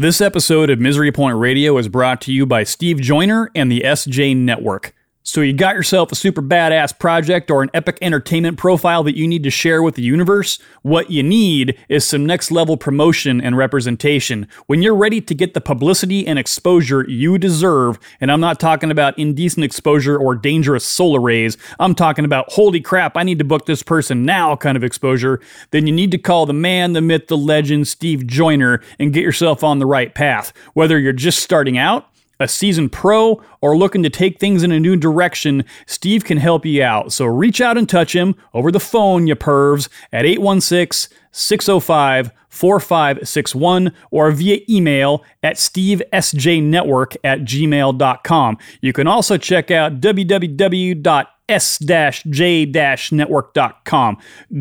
This episode of Misery Point Radio is brought to you by Steve Joyner and the SJ Network. So, you got yourself a super badass project or an epic entertainment profile that you need to share with the universe? What you need is some next level promotion and representation. When you're ready to get the publicity and exposure you deserve, and I'm not talking about indecent exposure or dangerous solar rays, I'm talking about holy crap, I need to book this person now kind of exposure, then you need to call the man, the myth, the legend, Steve Joyner, and get yourself on the right path. Whether you're just starting out, a seasoned pro, or looking to take things in a new direction, Steve can help you out. So reach out and touch him over the phone, you pervs, at 816 605 4561 or via email at stevesjnetwork at gmail.com. You can also check out www.s-j-network.com.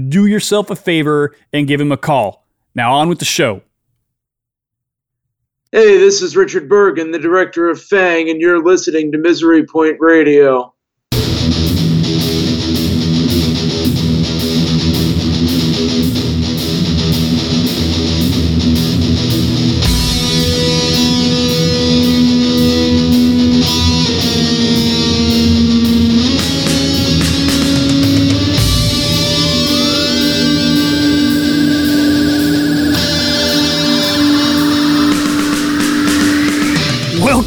Do yourself a favor and give him a call. Now on with the show. Hey, this is Richard Bergen, the director of Fang, and you're listening to Misery Point Radio.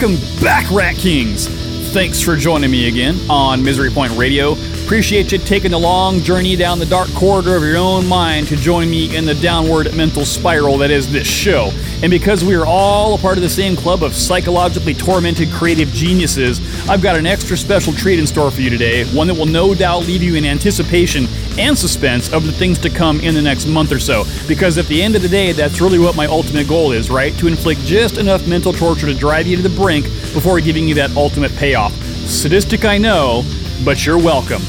Welcome back, Rat Kings. Thanks for joining me again on Misery Point Radio. Appreciate you taking the long journey down the dark corridor of your own mind to join me in the downward mental spiral that is this show. And because we are all a part of the same club of psychologically tormented creative geniuses, I've got an extra special treat in store for you today, one that will no doubt leave you in anticipation and suspense of the things to come in the next month or so. Because at the end of the day, that's really what my ultimate goal is, right? To inflict just enough mental torture to drive you to the brink before giving you that ultimate payoff. Sadistic, I know, but you're welcome.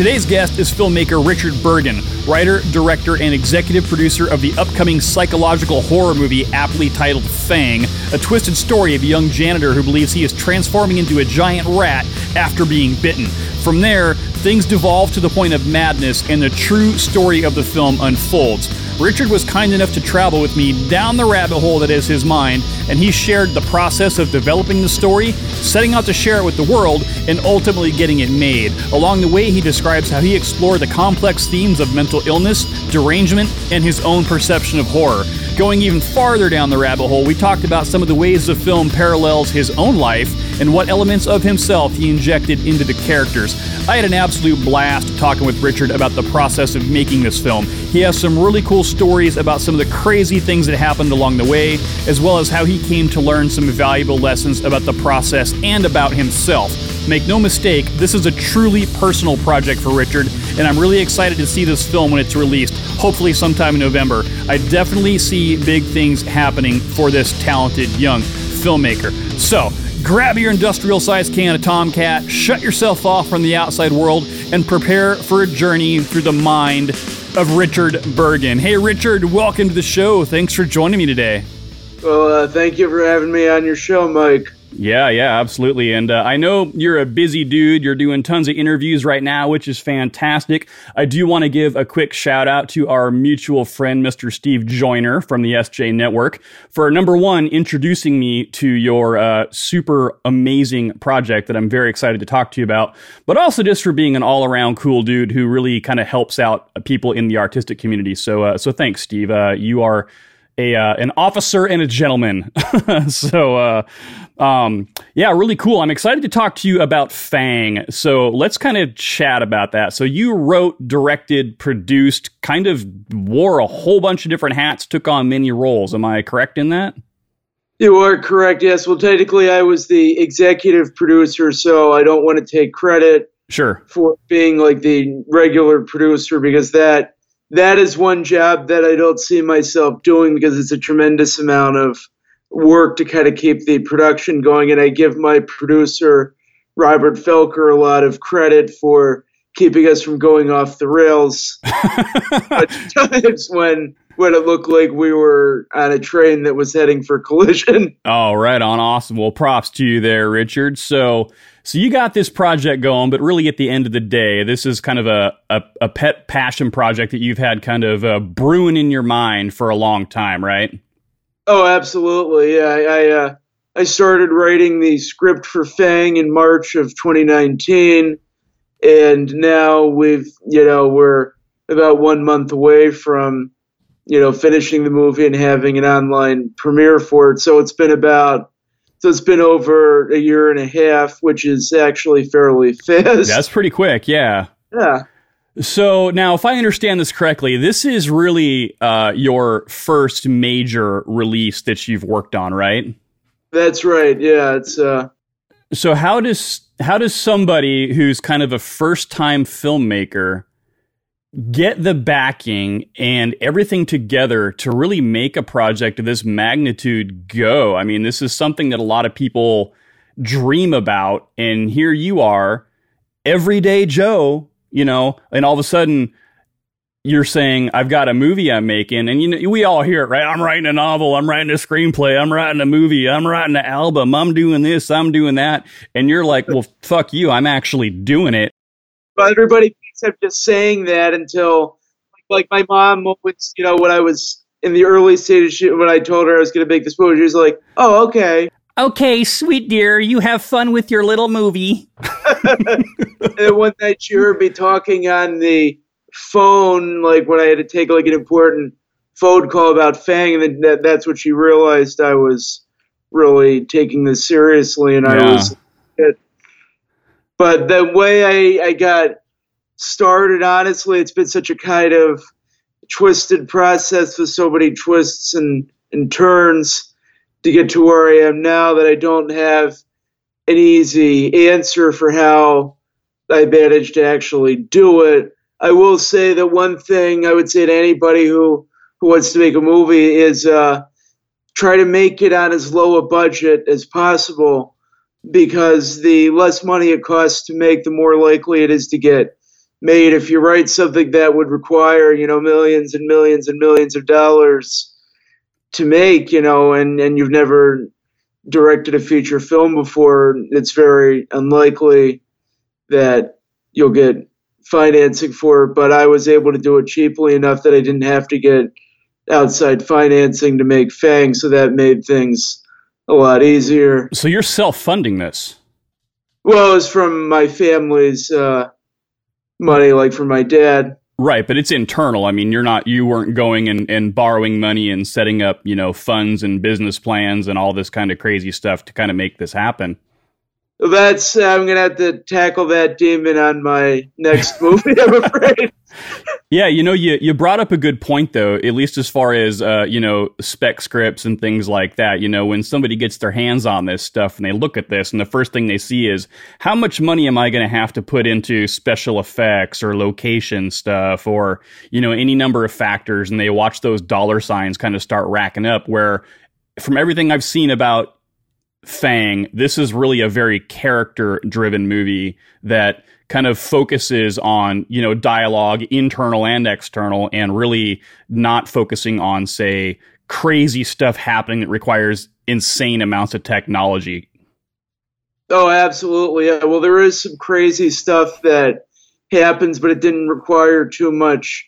Today's guest is filmmaker Richard Bergen, writer, director, and executive producer of the upcoming psychological horror movie aptly titled Fang, a twisted story of a young janitor who believes he is transforming into a giant rat after being bitten. From there, things devolve to the point of madness, and the true story of the film unfolds. Richard was kind enough to travel with me down the rabbit hole that is his mind, and he shared the process of developing the story, setting out to share it with the world, and ultimately getting it made. Along the way, he describes how he explored the complex themes of mental illness, derangement, and his own perception of horror. Going even farther down the rabbit hole, we talked about some of the ways the film parallels his own life and what elements of himself he injected into the characters. I had an absolute blast talking with Richard about the process of making this film. He has some really cool stories about some of the crazy things that happened along the way, as well as how he came to learn some valuable lessons about the process and about himself. Make no mistake, this is a truly personal project for Richard, and I'm really excited to see this film when it's released, hopefully sometime in November. I definitely see big things happening for this talented young filmmaker. So, grab your industrial sized can of Tomcat, shut yourself off from the outside world, and prepare for a journey through the mind of Richard Bergen. Hey, Richard, welcome to the show. Thanks for joining me today. Well, uh, thank you for having me on your show, Mike. Yeah, yeah, absolutely. And uh, I know you're a busy dude. You're doing tons of interviews right now, which is fantastic. I do want to give a quick shout out to our mutual friend, Mr. Steve Joyner from the SJ Network, for number one, introducing me to your uh, super amazing project that I'm very excited to talk to you about, but also just for being an all around cool dude who really kind of helps out people in the artistic community. So, uh, so thanks, Steve. Uh, you are a uh, an officer and a gentleman. so uh, um, yeah, really cool. I'm excited to talk to you about Fang. So let's kind of chat about that. So you wrote, directed, produced, kind of wore a whole bunch of different hats, took on many roles. Am I correct in that? You are correct. Yes. Well, technically, I was the executive producer, so I don't want to take credit Sure. for being like the regular producer because that that is one job that I don't see myself doing because it's a tremendous amount of work to kind of keep the production going. And I give my producer Robert Felker a lot of credit for keeping us from going off the rails at times when when it looked like we were on a train that was heading for collision. Oh, right on. Awesome. Well, props to you there, Richard. So, so you got this project going, but really at the end of the day, this is kind of a, a, a pet passion project that you've had kind of uh, brewing in your mind for a long time, right? Oh, absolutely. Yeah, I I, uh, I started writing the script for Fang in March of 2019, and now we've you know we're about one month away from you know finishing the movie and having an online premiere for it. So it's been about so it's been over a year and a half, which is actually fairly fast. That's pretty quick, yeah. Yeah. So now, if I understand this correctly, this is really uh, your first major release that you've worked on, right? That's right. Yeah, it's. Uh, so how does how does somebody who's kind of a first time filmmaker get the backing and everything together to really make a project of this magnitude go? I mean, this is something that a lot of people dream about, and here you are, everyday Joe you know, and all of a sudden you're saying I've got a movie I'm making, and you know we all hear it, right? I'm writing a novel, I'm writing a screenplay, I'm writing a movie, I'm writing an album, I'm doing this, I'm doing that, and you're like, well, fuck you, I'm actually doing it. But everybody thinks I'm just saying that until, like, my mom was, you know, when I was in the early stages, when I told her I was going to make this movie, she was like, oh, okay. Okay, sweet dear, you have fun with your little movie. and one night she heard me talking on the phone, like when I had to take like an important phone call about Fang, and then that, that's what she realized I was really taking this seriously, and yeah. I was. But the way I, I got started, honestly, it's been such a kind of twisted process with so many twists and, and turns to get to where I am now that I don't have an easy answer for how I managed to actually do it. I will say that one thing I would say to anybody who, who wants to make a movie is uh, try to make it on as low a budget as possible because the less money it costs to make, the more likely it is to get made. If you write something that would require, you know, millions and millions and millions of dollars, to make, you know, and, and you've never directed a feature film before, it's very unlikely that you'll get financing for it. But I was able to do it cheaply enough that I didn't have to get outside financing to make Fang, so that made things a lot easier. So you're self funding this? Well, it was from my family's uh, money, like from my dad. Right, but it's internal. I mean, you're not you weren't going and, and borrowing money and setting up, you know, funds and business plans and all this kind of crazy stuff to kind of make this happen. That's I'm gonna have to tackle that demon on my next movie. I'm afraid. yeah, you know, you you brought up a good point though. At least as far as uh, you know, spec scripts and things like that. You know, when somebody gets their hands on this stuff and they look at this, and the first thing they see is how much money am I going to have to put into special effects or location stuff or you know any number of factors, and they watch those dollar signs kind of start racking up. Where from everything I've seen about Fang, this is really a very character driven movie that kind of focuses on, you know, dialogue, internal and external, and really not focusing on, say, crazy stuff happening that requires insane amounts of technology. Oh, absolutely. Yeah. Well, there is some crazy stuff that happens, but it didn't require too much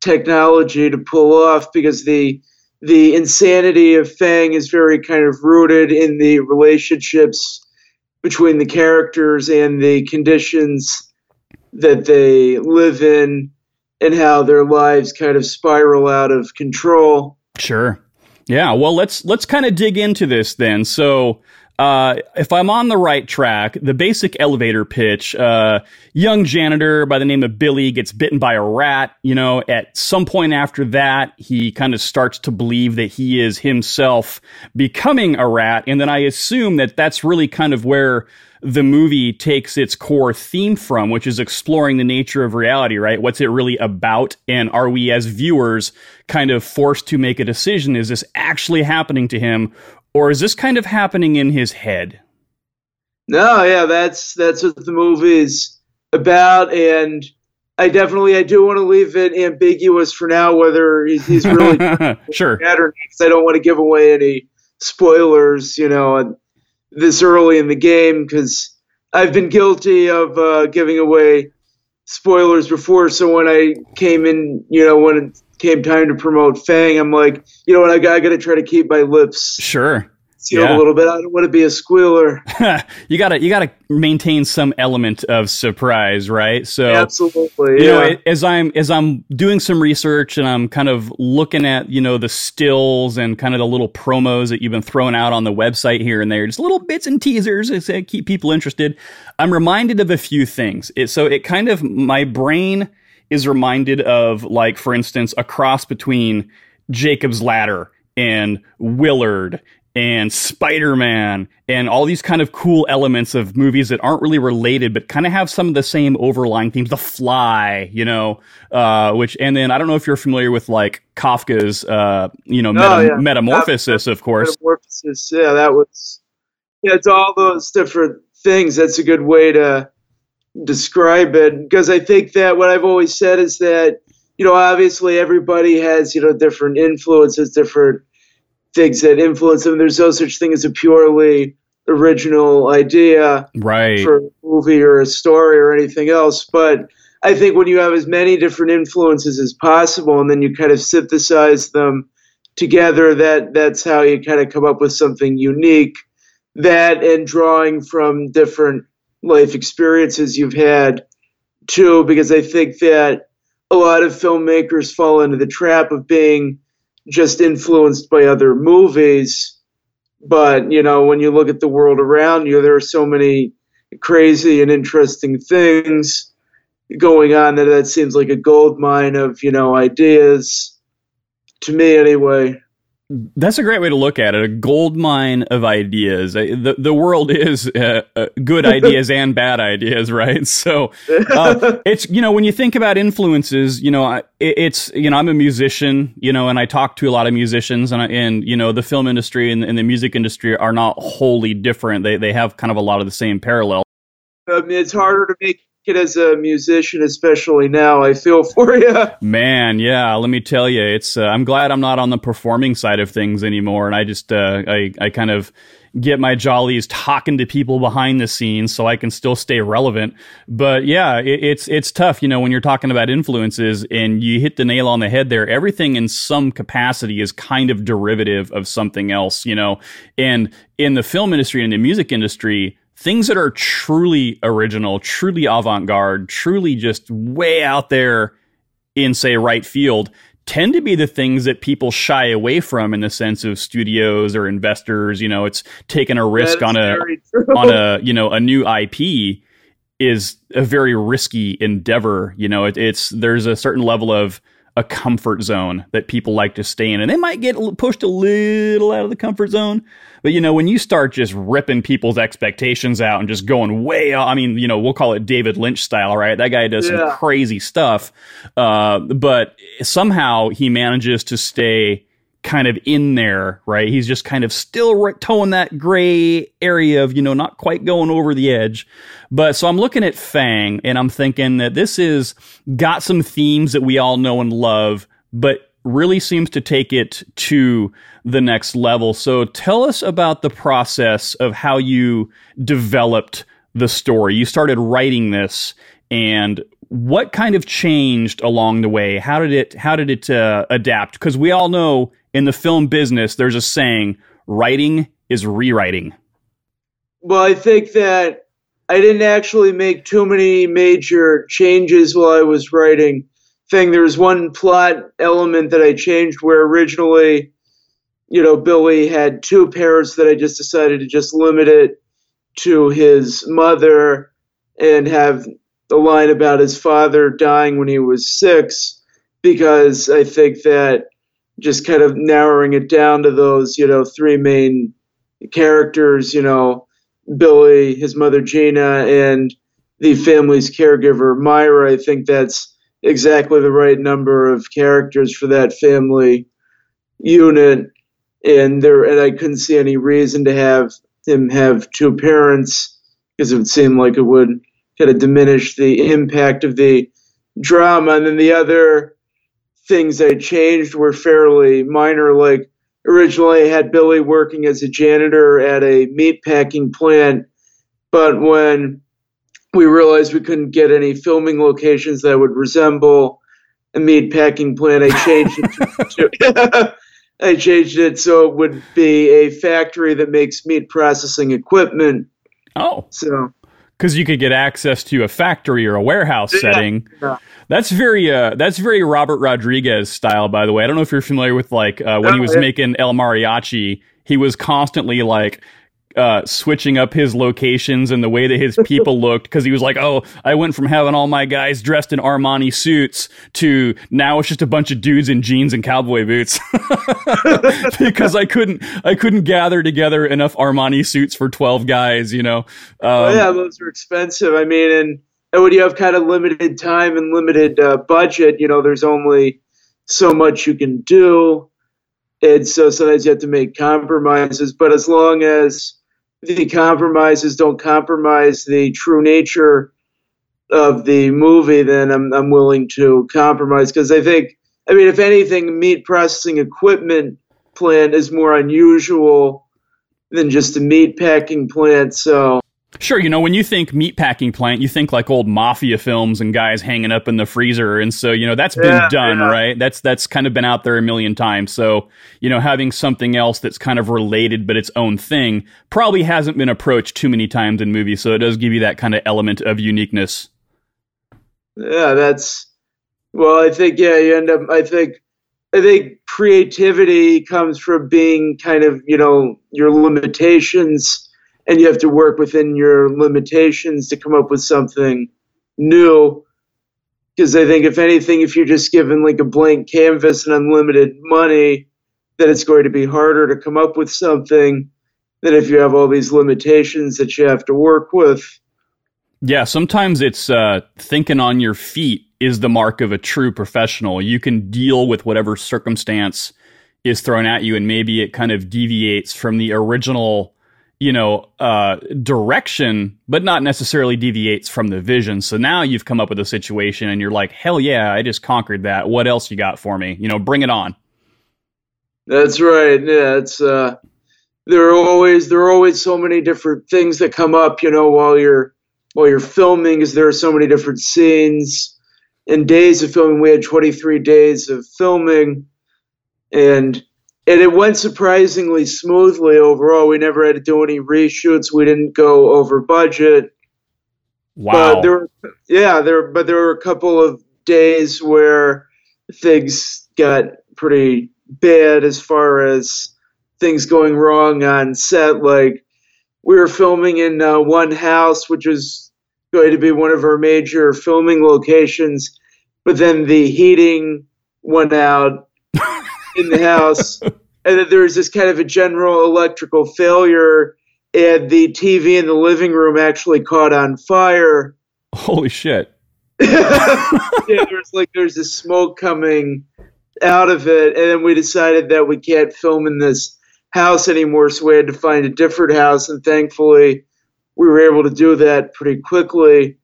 technology to pull off because the the insanity of Fang is very kind of rooted in the relationships between the characters and the conditions that they live in and how their lives kind of spiral out of control. Sure. Yeah, well let's let's kind of dig into this then. So uh, if I'm on the right track, the basic elevator pitch, uh, young janitor by the name of Billy gets bitten by a rat. You know, at some point after that, he kind of starts to believe that he is himself becoming a rat. And then I assume that that's really kind of where the movie takes its core theme from, which is exploring the nature of reality, right? What's it really about? And are we as viewers kind of forced to make a decision? Is this actually happening to him? Or is this kind of happening in his head? No, yeah, that's that's what the movie is about, and I definitely I do want to leave it ambiguous for now whether he's, he's really sure because I don't want to give away any spoilers, you know, this early in the game because I've been guilty of uh, giving away spoilers before. So when I came in, you know, when came time to promote Fang, I'm like, you know what, I got, I got to try to keep my lips Sure. sealed Yeah. a little bit. I don't want to be a squealer. you gotta you gotta maintain some element of surprise, right? So Absolutely. you yeah. know as i'm as i'm doing some research and i'm kind of looking at you know the stills and kind of the little promos that you've been throwing out on the website here and there just little bits and teasers to keep people interested i'm reminded of a few things it, so it kind of my brain is reminded of like for instance a cross between jacob's ladder and willard and Spider-Man and all these kind of cool elements of movies that aren't really related but kind of have some of the same overlying themes. The Fly, you know, uh, which and then I don't know if you're familiar with like Kafka's, uh, you know, meta- Oh, yeah. Metamorphosis, of course. Metamorphosis. Yeah, that was. Yeah, it's all those different things. That's a good way to describe it. Because I think that what I've always said is that, you know, obviously everybody has, you know, different influences, different things that influence them. There's no such thing as a purely original idea Right. for a movie or a story or anything else. But I think when you have as many different influences as possible and then you kind of synthesize them together, that that's how you kind of come up with something unique. That and drawing from different life experiences you've had too, because I think that a lot of filmmakers fall into the trap of being just influenced by other movies. But, you know, when you look at the world around you, there are so many crazy and interesting things going on that that seems like a gold mine of, you know, ideas to me anyway. That's a great way to look at it. A gold mine of ideas. The the world is uh, uh, good ideas and bad ideas, right? So uh, it's you know when you think about influences, you know I, it's you know I'm a musician, you know, and I talk to a lot of musicians, and I, and you know the film industry and, and the music industry are not wholly different. They they have kind of a lot of the same parallels. I mean, it's harder to make it as a musician, especially now. I feel for you. Man, yeah, let me tell you, it's. Uh, I'm glad I'm not on the performing side of things anymore, and I just, uh, I, I kind of get my jollies talking to people behind the scenes, so I can still stay relevant. But yeah, it, it's it's tough, you know, when you're talking about influences, and you hit the nail on the head there. Everything in some capacity is kind of derivative of something else, you know, and in the film industry and the music industry things that are truly original, truly avant garde, truly just way out there in, say, right field tend to be the things that people shy away from in the sense of studios or investors. You know, it's taking a risk on a on a you know a new IP is a very risky endeavor. You know, it, it's there's a certain level of a comfort zone that people like to stay in, and they might get pushed a little out of the comfort zone. But you know, when you start just ripping people's expectations out and just going way, I mean, you know, we'll call it David Lynch style, right? That guy does some crazy stuff, uh, but somehow he manages to stay kind of in there, right? He's just kind of still right, towing that gray area of, you know, not quite going over the edge. But so I'm looking at Fang and I'm thinking that this is got some themes that we all know and love, but really seems to take it to the next level. So tell us about the process of how you developed the story. You started writing this and what kind of changed along the way? How did it how did it uh, adapt? Because we all know in the film business there's a saying, writing is rewriting. Well, I think that I didn't actually make too many major changes while I was writing. Thing there was one plot element that I changed where originally, you know, Billy had two parents that I just decided to just limit it to his mother and have the line about his father dying when he was six because I think that just kind of narrowing it down to those, you know, three main characters, you know, Billy, his mother Gina, and the family's caregiver Myra. I think that's exactly the right number of characters for that family unit. And there, and I couldn't see any reason to have him have two parents because it would seem like it would kind of diminish the impact of the drama. And then the other things I changed were fairly minor, like originally I had Billy working as a janitor at a meat packing plant, but when we realized we couldn't get any filming locations that would resemble a meat packing plant. I changed it to, to I changed it so it would be a factory that makes meat processing equipment. Oh, So because you could get access to a factory or a warehouse Yeah. setting. Yeah. That's very uh, that's very Robert Rodriguez style, by the way. I don't know if you're familiar with like uh, when he Oh, was yeah. making El Mariachi, he was constantly like uh, switching up his locations and the way that his people looked because he was like, "Oh, I went from having all my guys dressed in Armani suits to now it's just a bunch of dudes in jeans and cowboy boots." because I couldn't I couldn't gather together enough Armani suits for 12 guys, you know. Um, Oh yeah, those are expensive. I mean, and, and when you have kind of limited time and limited uh, budget, you know, there's only so much you can do, and so sometimes you have to make compromises. But as long as the compromises don't compromise the true nature of the movie, then I'm I'm willing to compromise because I think, I mean, if anything, meat processing equipment plant is more unusual than just a meat packing plant. So. Sure, you know, when you think meatpacking plant, you think like old mafia films and guys hanging up in the freezer. And so, you know, that's been Yeah, done, yeah. right? That's that's kind of been out there a million times. So, you know, having something else that's kind of related but its own thing probably hasn't been approached too many times in movies. So it does give you that kind of element of uniqueness. Yeah, that's well, I think yeah, you end up I think I think creativity comes from being kind of, you know, your limitations and you have to work within your limitations to come up with something new. Because I think if anything, if you're just given like a blank canvas and unlimited money, then it's going to be harder to come up with something than if you have all these limitations that you have to work with. Yeah, sometimes it's uh, thinking on your feet is the mark of a true professional. You can deal with whatever circumstance is thrown at you, and maybe it kind of deviates from the original, you know, uh, direction, but not necessarily deviates from the vision. So now you've come up with a situation, and you're like, "Hell yeah, I just conquered that. What else you got for me? You know, bring it on." That's right. Yeah, it's uh there are always there are always so many different things that come up, you know, while you're while you're filming is there are so many different scenes and days of filming. We had 23 days of filming and and it went surprisingly smoothly overall. We never had to do any reshoots. We didn't go over budget. Wow. But there, were, yeah, there, but there were a couple of days where things got pretty bad as far as things going wrong on set. Like we were filming in uh, one house, which was going to be one of our major filming locations, but then the heating went out in the house, and then there was this kind of a general electrical failure. And the TV in the living room actually caught on fire. Holy shit. yeah, there's like there's this smoke coming out of it, and then we decided that we can't film in this house anymore, so we had to find a different house, and thankfully we were able to do that pretty quickly,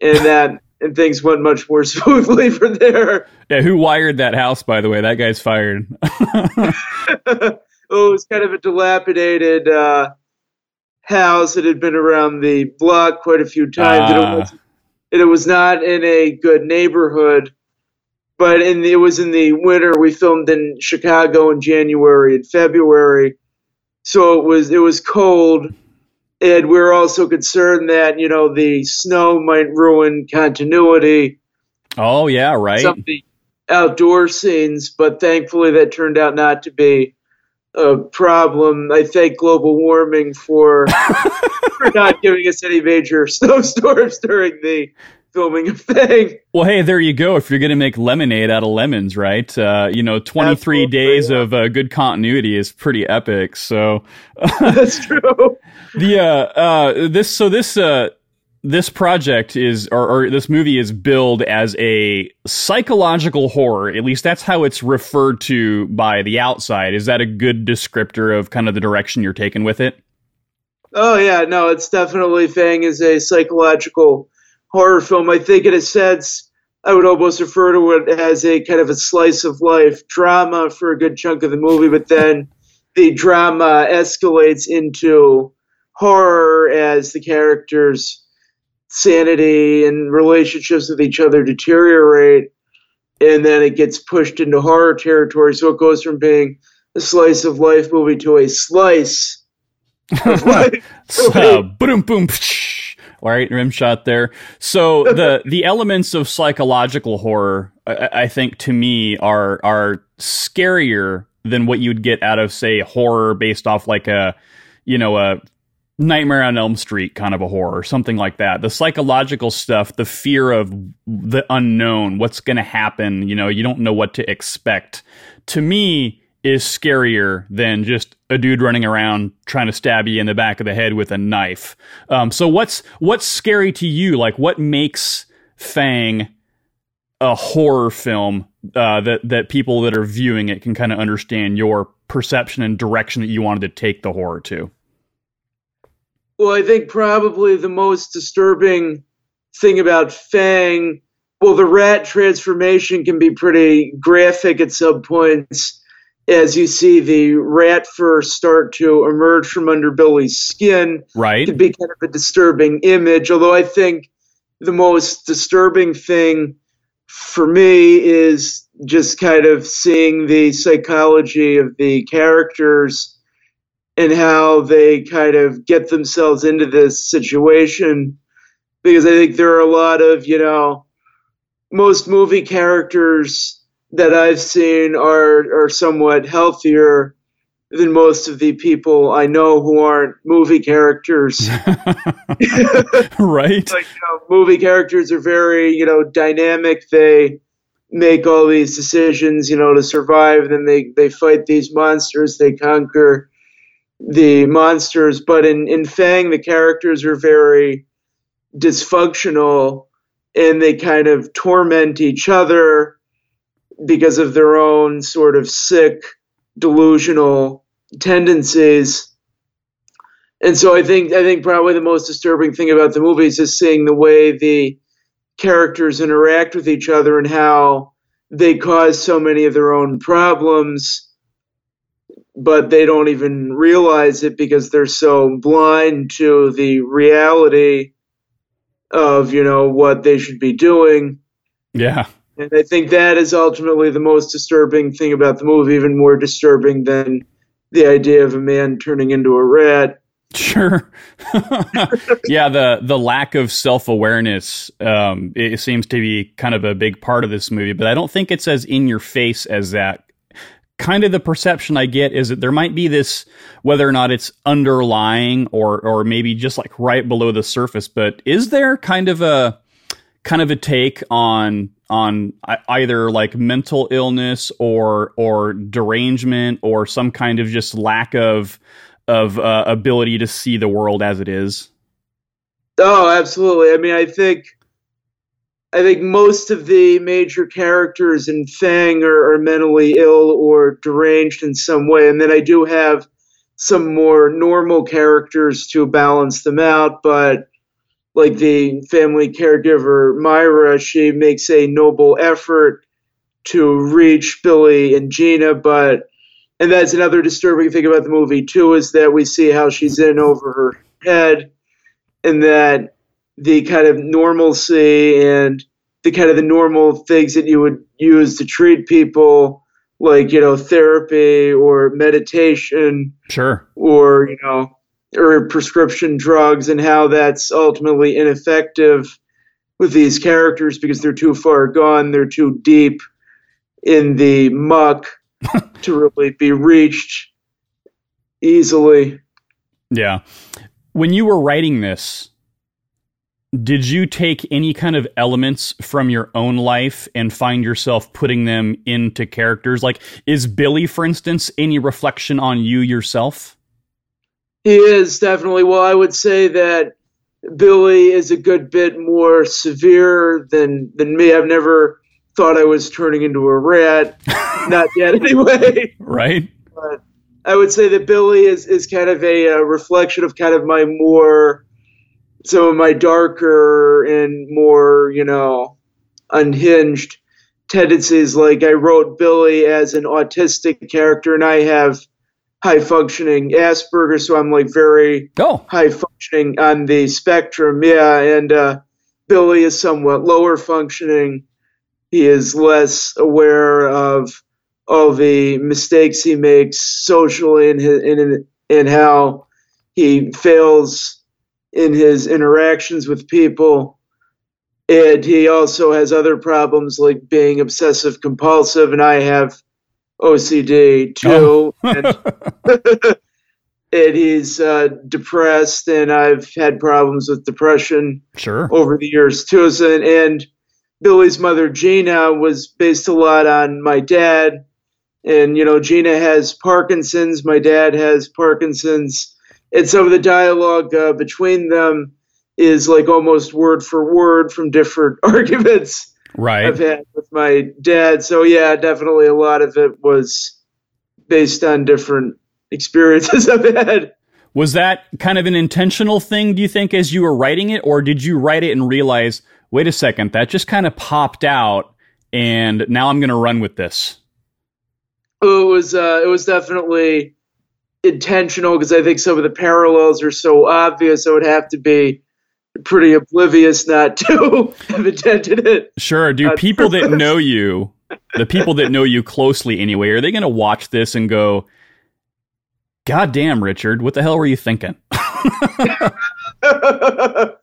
and that and things went much more smoothly from there. Yeah, who wired that house? By the way, that guy's fired. Oh, it was kind of a dilapidated uh, house that had been around the block quite a few times. and, Ah. it was, and it was not in a good neighborhood. But in the, it was in the winter. We filmed in Chicago in January and February, so it was it was cold, and we're also concerned that you know the snow might ruin continuity oh yeah, right. some of the outdoor scenes, but thankfully that turned out not to be a problem. I thank global warming for for not giving us any major snowstorms during the filming of Fang. Well, hey, there you go. If you're going to make lemonade out of lemons, right? Uh, you know, 23 Absolutely, days of uh, good continuity is pretty epic. So, That's true. the uh, uh, this so this uh, this project is or, or this movie is billed as a psychological horror. At least that's how it's referred to by the outside. Is that a good descriptor of kind of the direction you're taking with it? Oh yeah, no, it's definitely Fang is a psychological horror film. I think in a sense I would almost refer to it as a kind of a slice of life drama for a good chunk of the movie, but then the drama escalates into horror as the characters' sanity and relationships with each other deteriorate. and then it gets pushed into horror territory. So it goes from being a slice of life movie to a slice of life. so, boom, boom. All right, rim shot there. So the the elements of psychological horror, I, I think, to me, are are scarier than what you'd get out of, say, horror based off like a, you know, a Nightmare on Elm Street kind of a horror, something like that. The psychological stuff, the fear of the unknown, what's going to happen, you know, you don't know what to expect. To me, is scarier than just a dude running around trying to stab you in the back of the head with a knife. Um, so what's what's scary to you? Like what makes Fang a horror film uh, that that people that are viewing it can kind of understand your perception and direction that you wanted to take the horror to? Well, I think probably the most disturbing thing about Fang, well, the rat transformation can be pretty graphic at some points as you see the rat fur start to emerge from under Billy's skin. Right. Can be kind of a disturbing image, although I think the most disturbing thing for me is just kind of seeing the psychology of the characters and how they kind of get themselves into this situation. Because I think there are a lot of, you know, most movie characters that I've seen are are somewhat healthier than most of the people I know who aren't movie characters. right. like you know, movie characters are very you know dynamic. They make all these decisions you know to survive. Then they they fight these monsters. They conquer the monsters. But in in Fang, the characters are very dysfunctional and they kind of torment each other because of their own sort of sick, delusional tendencies. And so I think I think probably the most disturbing thing about the movie is seeing the way the characters interact with each other and how they cause so many of their own problems, but they don't even realize it because they're so blind to the reality of, you know, what they should be doing. Yeah. And I think that is ultimately the most disturbing thing about the movie, even more disturbing than the idea of a man turning into a rat. Sure. yeah, the the lack of self awareness um, it seems to be kind of a big part of this movie, but I don't think it's as in your face as that. Kind of the perception I get is that there might be this, whether or not it's underlying or or maybe just like right below the surface, but is there kind of a kind of a take on on either like mental illness or or derangement or some kind of just lack of of uh, ability to see the world as it is. Oh, absolutely. I mean, I think I think most of the major characters in Fang are, are mentally ill or deranged in some way, and then I do have some more normal characters to balance them out, but like the family caregiver Myra, she makes a noble effort to reach Billy and Gina, but and that's another disturbing thing about the movie too is that we see how she's in over her head, and that the kind of normalcy and the kind of the normal things that you would use to treat people like you know therapy or meditation sure. or you know or prescription drugs and how that's ultimately ineffective with these characters because they're too far gone, they're too deep in the muck to really be reached easily. Yeah. When you were writing this, did you take any kind of elements from your own life and find yourself putting them into characters? Like, is Billy, for instance, any reflection on you yourself? He is definitely. Well, I would say that Billy is a good bit more severe than than me. I've never thought I was turning into a rat. Not yet, anyway. Right. But I would say that Billy is is kind of a, a reflection of kind of my more some of my darker and more you know unhinged tendencies. Like I wrote Billy as an autistic character, and I have high functioning Asperger, so I'm like very oh. high functioning on the spectrum. Yeah, and uh, Billy is somewhat lower functioning he is less aware of all the mistakes he makes socially and in, in, how he fails in his interactions with people. And he also has other problems like being obsessive compulsive, and I have OCD too. Oh. and, and, he's uh, depressed, and I've had problems with depression sure. over the years too. So, and Billy's mother, Gina, was based a lot on my dad. And, you know, Gina has Parkinson's, my dad has Parkinson's. And some of the dialogue uh, between them is like almost word for word from different arguments right. I've had with my dad. So, yeah, definitely a lot of it was based on different experiences I've had. Was that kind of an intentional thing, do you think, as you were writing it? Or did you write it and realize, wait a second, that just kind of popped out and now I'm going to run with this? Oh, it was uh, it was definitely intentional because I think some of the parallels are so obvious. it would have to be pretty oblivious not to have attended it. Sure. Do people that know you, the people that know you closely anyway, are they going to watch this and go, "God damn, Richard, what the hell were you thinking?"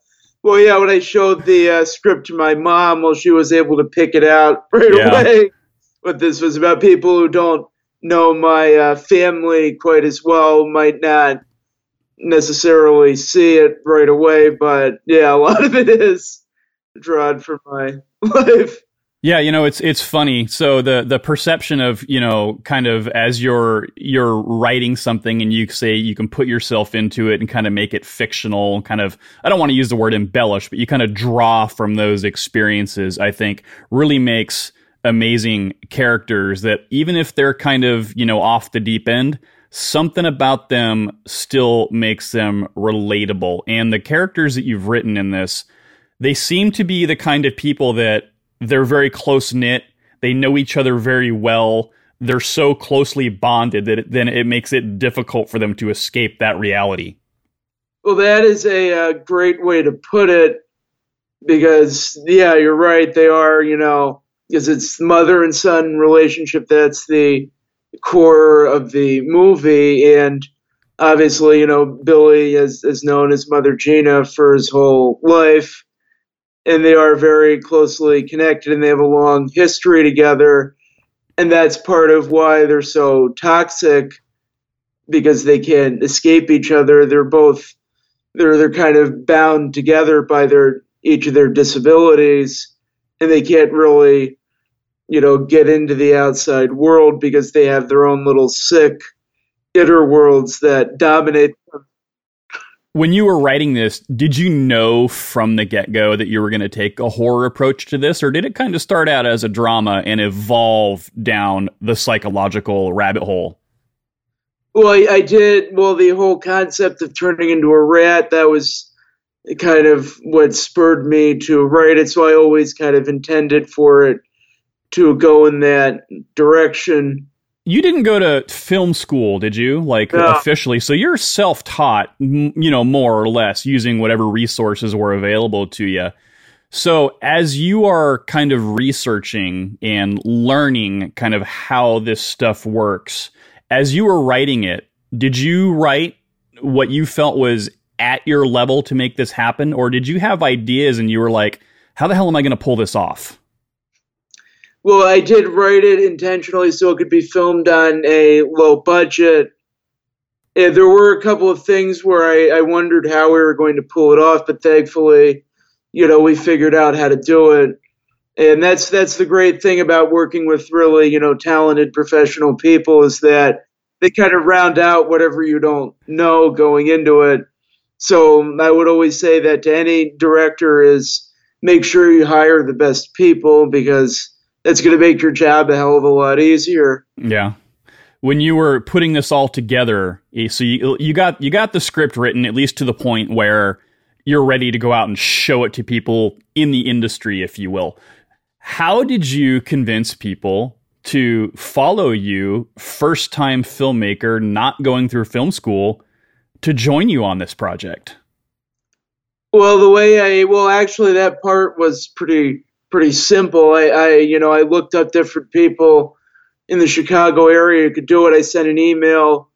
Well, yeah, when I showed the uh, script to my mom, well, she was able to pick it out right yeah. away. But this was about people who don't know my uh, family quite as well, might not necessarily see it right away. But yeah, a lot of it is drawn from my life. Yeah, you know, it's it's funny. So the the perception of, you know, kind of as you're you're writing something and you say you can put yourself into it and kind of make it fictional, kind of I don't want to use the word embellish, but you kind of draw from those experiences, I think really makes amazing characters that even if they're kind of, you know, off the deep end, something about them still makes them relatable. And the characters that you've written in this, they seem to be the kind of people that they're very close knit. They know each other very well. They're so closely bonded that it, then it makes it difficult for them to escape that reality. Well, that is a, a great way to put it because, yeah, you're right. They are, you know, because it's mother and son relationship that's the core of the movie. And obviously, you know, Billy is, is known as Mother Gina for his whole life. And they are very closely connected and they have a long history together. And that's part of why they're so toxic because they can't escape each other. They're both they're they're kind of bound together by their each of their disabilities. And they can't really you know get into the outside world because they have their own little sick inner worlds that dominate them when you were writing this, did you know from the get go that you were going to take a horror approach to this, or did it kind of start out as a drama and evolve down the psychological rabbit hole? Well, I, I did. Well, the whole concept of turning into a rat, that was kind of what spurred me to write it. So I always kind of intended for it to go in that direction you didn't go to film school, did you? Like no. officially. So you're self-taught, you know, more or less using whatever resources were available to you. So as you are kind of researching and learning kind of how this stuff works, as you were writing it, did you write what you felt was at your level to make this happen or did you have ideas and you were like, how the hell am I going to pull this off? Well, I did write it intentionally so it could be filmed on a low budget. And there were a couple of things where I, I wondered how we were going to pull it off, but thankfully, you know, we figured out how to do it. And that's that's the great thing about working with really, you know, talented professional people is that they kind of round out whatever you don't know going into it. So um, I would always say that to any director is make sure you hire the best people because that's going to make your job a hell of a lot easier. Yeah. When you were putting this all together, eh, so you, you got you got the script written at least to the point where you're ready to go out and show it to people in the industry, if you will. How did you convince people to follow you, first time filmmaker, not going through film school, to join you on this project? Well, the way I, well, actually, that part was pretty pretty simple. I, I, you know, I looked up different people in the Chicago area who could do it. I sent an email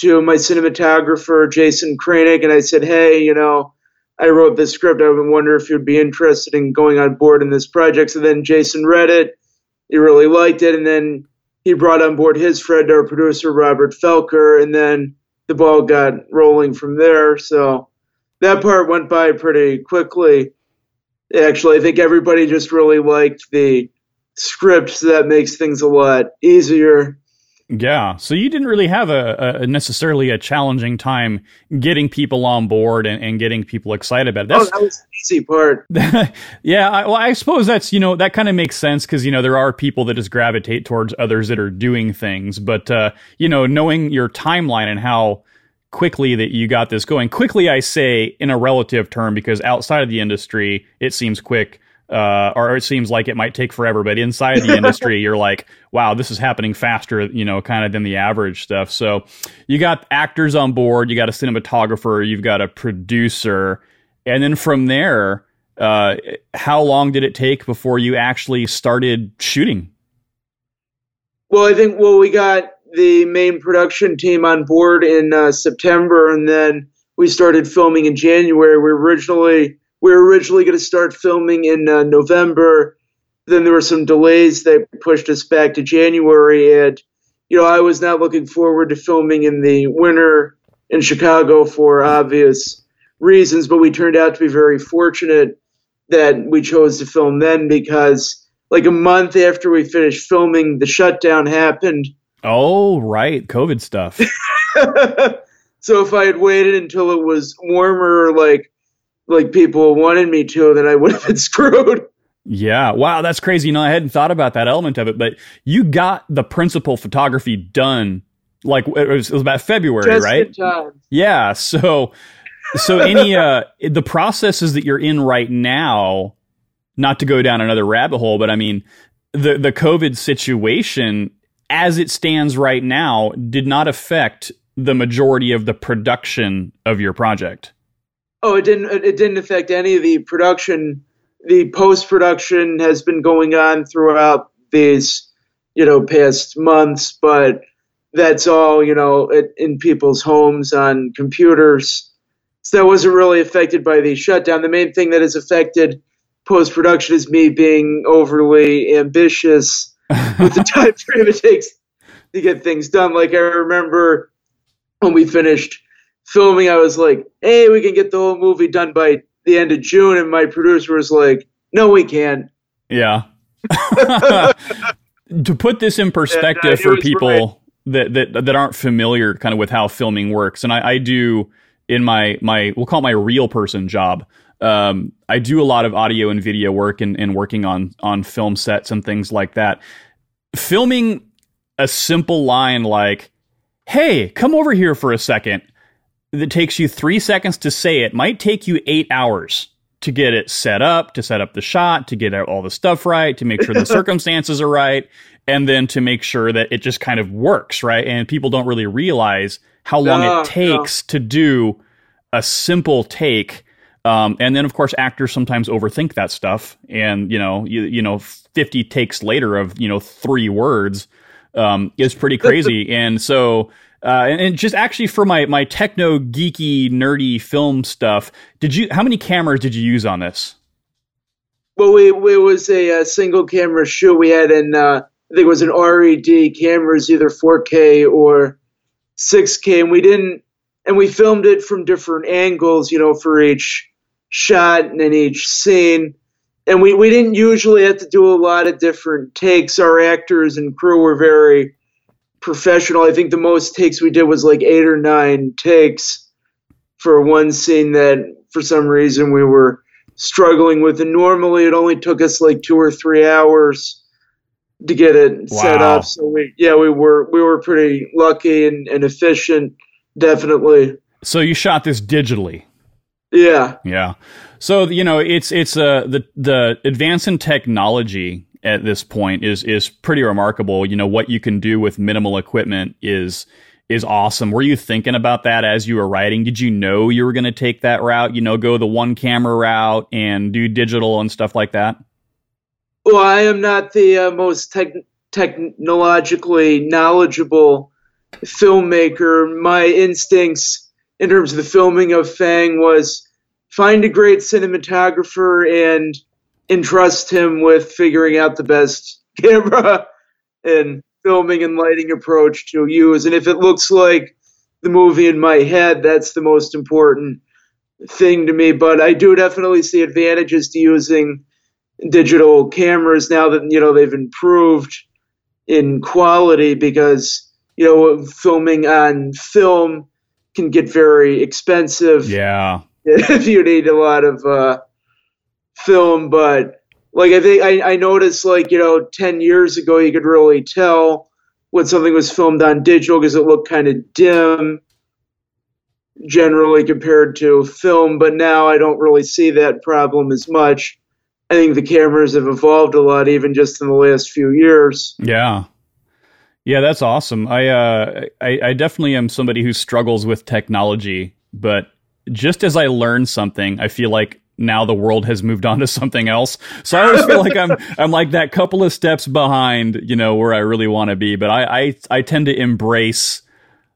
to my cinematographer, Jason Kranick, and I said, hey, you know, I wrote this script. I would wonder if you'd be interested in going on board in this project. So then Jason read it. He really liked it. And then he brought on board his friend, our producer, Robert Felker. And then the ball got rolling from there. So that part went by pretty quickly. Actually, I think everybody just really liked the script, so that makes things a lot easier. Yeah, so you didn't really have a, a necessarily a challenging time getting people on board and, and getting people excited about it. That's, oh, that was the easy part. yeah, I, well, I suppose that's you know that kind of makes sense because you know there are people that just gravitate towards others that are doing things, but uh, you know knowing your timeline and how quickly that you got this going. Quickly, I say in a relative term because outside of the industry, it seems quick. Uh, or it seems like it might take forever, but inside the industry, you're like, wow, this is happening faster, you know, kind of than the average stuff. So you got actors on board, you got a cinematographer, you've got a producer, and then from there, uh, how long did it take before you actually started shooting? Well, I think well we got the main production team on board in uh, September, and then we started filming in January. We originally we were originally going to start filming in uh, November. Then there were some delays that pushed us back to January, and you know I was not looking forward to filming in the winter in Chicago for obvious reasons. But we turned out to be very fortunate that we chose to film then because like a month after we finished filming, the shutdown happened Oh, right. COVID stuff. so if I had waited until it was warmer, like like people wanted me to, then I would have been screwed. Yeah. Wow, that's crazy. You know, I hadn't thought about that element of it, but you got the principal photography done like it was, it was about February, Just right? Yeah. So so any uh the processes that you're in right now, not to go down another rabbit hole, but I mean the the COVID situation as it stands right now, did not affect the majority of the production of your project. Oh, it didn't. It didn't affect any of the production. The post production has been going on throughout these, you know, past months, but that's all you know in people's homes on computers. So that wasn't really affected by the shutdown. The main thing that has affected post production is me being overly ambitious with the time frame it takes to get things done. Like I remember when we finished filming, I was like, "Hey, we can get the whole movie done by the end of June," and my producer was like, "No, we can't." Yeah. to put this in perspective for people right. that, that that aren't familiar, kind of with how filming works, and I, I do in my my we'll call it my real person job. Um, I do a lot of audio and video work and, and working on on film sets and things like that. Filming a simple line like, "Hey, come over here for a second that takes you three seconds to say it might take you eight hours to get it set up, to set up the shot, to get all the stuff right, to make sure the circumstances are right, and then to make sure that it just kind of works, right? And people don't really realize how long no, it takes no. to do a simple take um, and then, of course, actors sometimes overthink that stuff, and you know, you, you know, fifty takes later of you know three words um, is pretty crazy. and so, uh, and, and, just actually for my my techno geeky nerdy film stuff, did you? How many cameras did you use on this? Well, we, it was a, a, single camera shoot. We had an uh, I think it was an RED cameras, either 4K or 6K, and we didn't. And we filmed it from different angles, you know, for each shot in each scene. And we, we didn't usually have to do a lot of different takes. Our actors and crew were very professional. I think the most takes we did was like eight or nine takes for one scene that for some reason we were struggling with. And normally it only took us like two or three hours to get it wow. set up. So we yeah, we were we were pretty lucky and, and efficient, definitely. So you shot this digitally. Yeah. Yeah. So you know, it's it's uh the the advance in technology at this point is is pretty remarkable. You know what you can do with minimal equipment is is awesome. Were you thinking about that as you were writing? Did you know you were going to take that route? You know, go the one camera route and do digital and stuff like that. Well, I am not the uh, most tech- technologically knowledgeable filmmaker. My instincts in terms of the filming of Fang was find a great cinematographer and entrust him with figuring out the best camera and filming and lighting approach to use. And if it looks like the movie in my head, that's the most important thing to me. But I do definitely see advantages to using digital cameras now that you know they've improved in quality because you know filming on film can get very expensive. Yeah. If you need a lot of uh, film, but like I think I, I noticed like you know ten years ago you could really tell when something was filmed on digital because it looked kind of dim generally compared to film, but now I don't really see that problem as much. I think the cameras have evolved a lot, even just in the last few years. Yeah. Yeah, that's awesome. I, uh, I, I definitely am somebody who struggles with technology, but just as I learn something, I feel like now the world has moved on to something else. So I always feel like I'm I'm like that couple of steps behind, you know, where I really want to be. But I, I I tend to embrace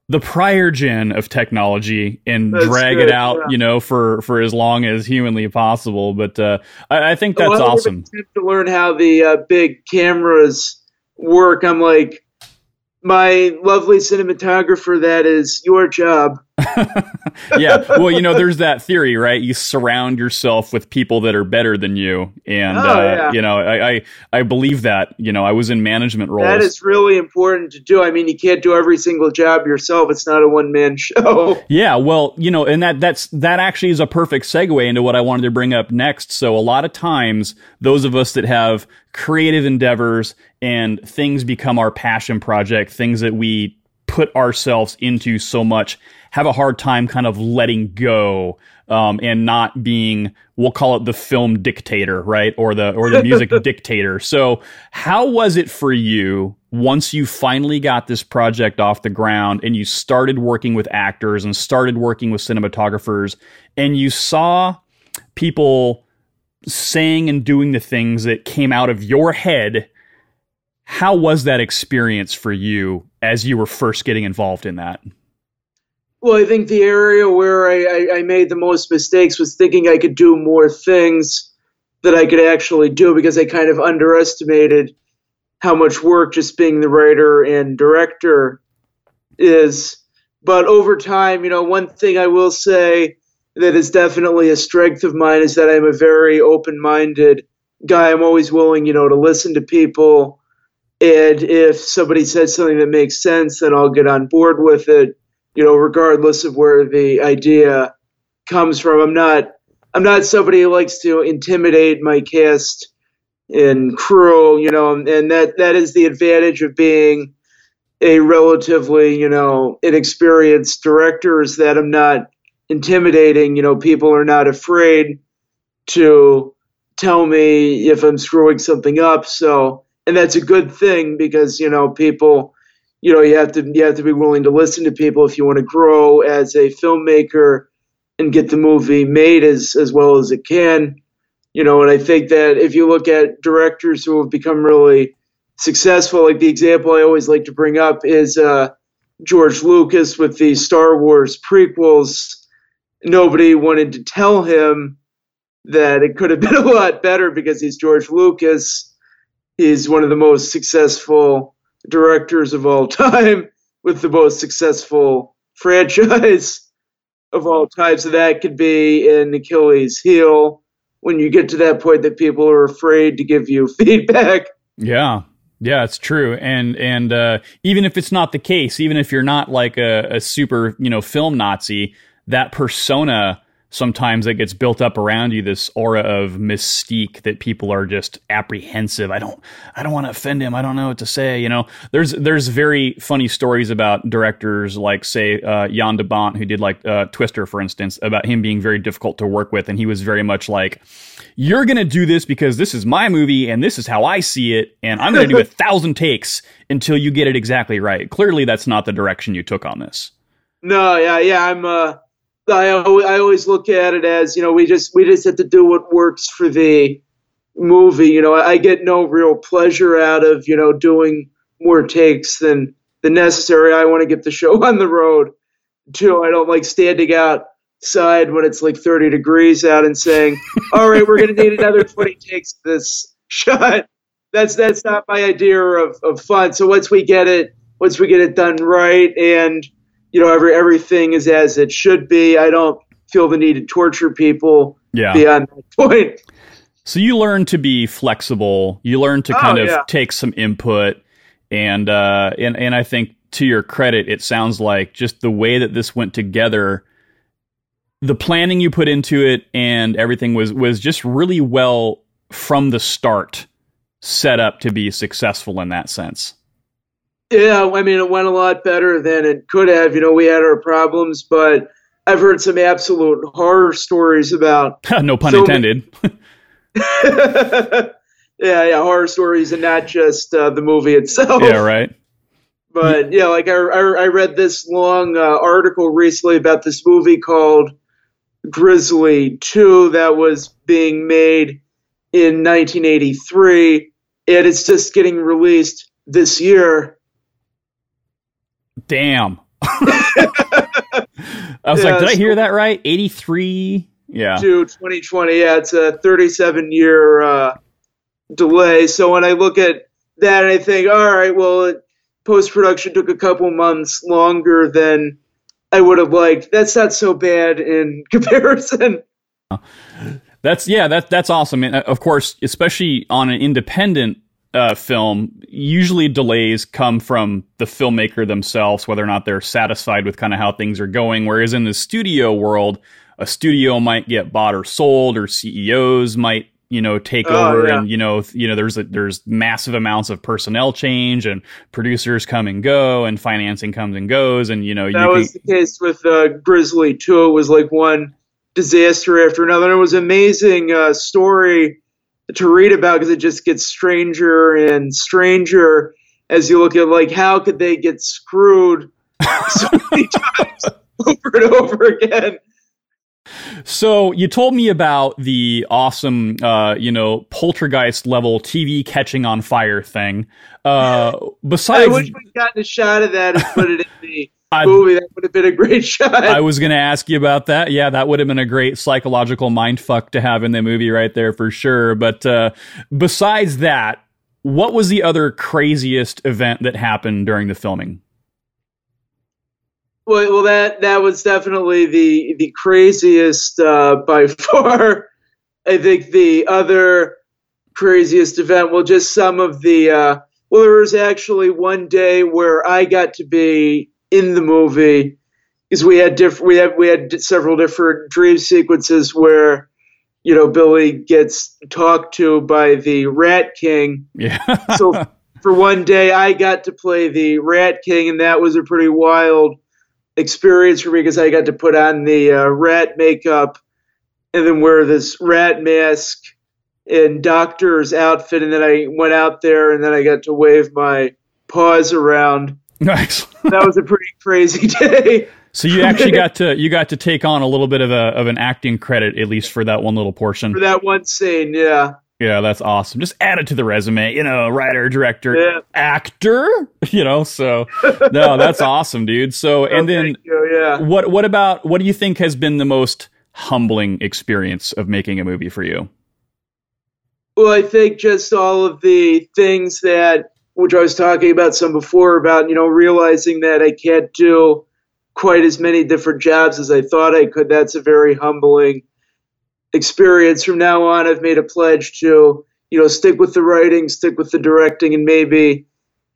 the prior gen of technology and that's drag good, it out, yeah. you know, for for as long as humanly possible. But uh, I, I, think that's well, awesome. To learn how the uh, big cameras work, I'm like, my lovely cinematographer, that is your job. yeah. Well, you know, there's that theory, right? You surround yourself with people that are better than you. And, oh, uh, yeah. you know, I, I, I, believe that, you know, I was in management roles. That is really important to do. I mean, you can't do every single job yourself. It's not a one man show. Yeah. Well, you know, and that, that's, that actually is a perfect segue into what I wanted to bring up next. So a lot of times, those of us that have creative endeavors and things become our passion project, things that we put ourselves into so much have a hard time kind of letting go um, and not being we'll call it the film dictator right or the or the music dictator so how was it for you once you finally got this project off the ground and you started working with actors and started working with cinematographers and you saw people saying and doing the things that came out of your head how was that experience for you as you were first getting involved in that? Well, I think the area where I, I, I, made the most mistakes was thinking I could do more things that I could actually do because I kind of underestimated how much work just being the writer and director is. But over time, you know, one thing I will say that is definitely a strength of mine is that I'm a very open minded guy. I'm always willing, you know, to listen to people and if somebody says something that makes sense, then I'll get on board with it, you know, regardless of where the idea comes from. I'm not I'm not somebody who likes to intimidate my cast and crew, you know, and that that is the advantage of being a relatively, you know, inexperienced director is that I'm not intimidating, you know, people are not afraid to tell me if I'm screwing something up. So and that's a good thing because you know people you know you have to you have to be willing to listen to people if you want to grow as a filmmaker and get the movie made as as well as it can. You know and i think that if you look at directors who have become really successful like the example i always like to bring up is uh, george lucas with the star wars prequels. Nobody wanted to tell him that it could have been a lot better because he's george lucas. He's one of the most successful directors of all time with the most successful franchise of all time. So that could be an Achilles heel when you get to that point that people are afraid to give you feedback. Yeah. Yeah, it's true, and and uh, even if it's not the case, even if you're not like a, a super you know film Nazi, that persona sometimes it gets built up around you this aura of mystique that people are just apprehensive. I don't i don't want to offend him. I don't know what to say you know? There's there's very funny stories about directors like say uh, jan de bont who did like uh, twister for instance about him being very difficult to work with and he was very much like you're gonna do this because this is my movie and this is how i see it and i'm gonna do a thousand takes until you get it exactly right. Clearly that's not the direction you took on this. No yeah yeah i'm uh I, I always look at it as you know we just we just have to do what works for the movie. You know, I get no real pleasure out of you know doing more takes than than necessary. I want to get the show on the road too. I don't like standing outside when it's like 30 degrees out and saying, "All right, we're going to need another 20 takes of this shot." That's that's not my idea of, of fun. So once we get it, once we get it done right, and you know every everything is as it should be, I don't feel the need to torture people Yeah. beyond that point. So you learn to be flexible. You learn to kind Oh, of yeah. take some input, and uh, and and I think to your credit, it sounds like just the way that this went together, the planning you put into it, and everything was was just really well from the start set up to be successful in that sense. Yeah, I mean, it went a lot better than it could have. You know, we had our problems, but I've heard some absolute horror stories about. no pun So- intended. yeah, yeah, horror stories, and not just uh, the movie itself. yeah, right. But yeah, like I, I, I read this long uh, article recently about this movie called Grizzly 2 that was being made in 1983, and it's just getting released this year. Damn. I was Yeah, like, did I hear that right? Eighty three. Yeah. to 2020. Yeah, it's a 37 year uh, delay. So when I look at that, I think, all right, well, post production took a couple months longer than I would have liked. That's not so bad in comparison. That's yeah, that that's awesome. And uh, of course, especially on an independent uh, film, usually delays come from the filmmaker themselves, whether or not they're satisfied with kind of how things are going. Whereas in the studio world, a studio might get bought or sold, or CEOs might you know take Oh, over, yeah. and you know you know there's a, there's massive amounts of personnel change, and producers come and go, and financing comes and goes, and you know That you was can, the case with uh, Grizzly 2. It was like one disaster after another. It was an amazing uh, story to read about because it just gets stranger and stranger as you look at like how could they get screwed so many times over and over again. So you told me about the awesome, uh, you know, poltergeist level TV catching on fire thing. Uh, I besides, wish we'd gotten a shot of that and put it in the I, movie. That would have been a great shot. I was going to ask you about that. Yeah, that would have been a great psychological mind fuck to have in the movie right there for sure. But uh, besides that, what was the other craziest event that happened during the filming? Well, well, that that was definitely the the craziest uh, by far. I think the other craziest event, well, just some of the. Uh, well, there was actually one day where I got to be in the movie because we had different. We had we had several different dream sequences where, you know, Billy gets talked to by the Rat King, Yeah. so for one day I got to play the Rat King, and that was a pretty wild experience for me because I got to put on the uh, rat makeup and then wear this rat mask and doctor's outfit, and then I went out there and then I got to wave my paws around. nice. That was a pretty crazy day. So you actually got to you got to take on a little bit of a of an acting credit at least for that one little portion. for that one scene. Yeah, Yeah, that's awesome. Just add it to the resume, you know, writer, director, Yeah. actor, you know. So no, that's awesome, dude. So oh, and Oh, then you, yeah. what what about what do you think has been the most humbling experience of making a movie for you? Well, I think just all of the things that, which I was talking about some before, about, you know, realizing that I can't do quite as many different jobs as I thought I could. That's a very humbling experience. From now on, I've made a pledge to, you know, stick with the writing, stick with the directing, and maybe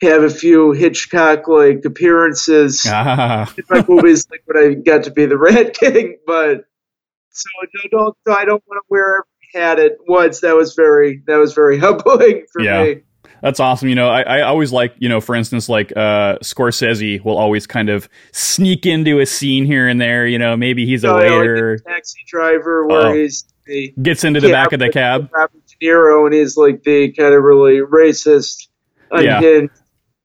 have a few Hitchcock like appearances Ah, in my movies, like when I got to be the Rat King. But so I don't, I don't want to wear every hat at once. That was very, that was very humbling for Yeah. me. That's awesome. You know, I, I always like, you know, for instance, like uh, Scorsese will always kind of sneak into a scene here and there. You know, maybe he's a you know, like waiter, taxi driver, where Oh. he's the gets into the back of the cab. Robert De Niro, and he's like the kind of really racist, Yeah.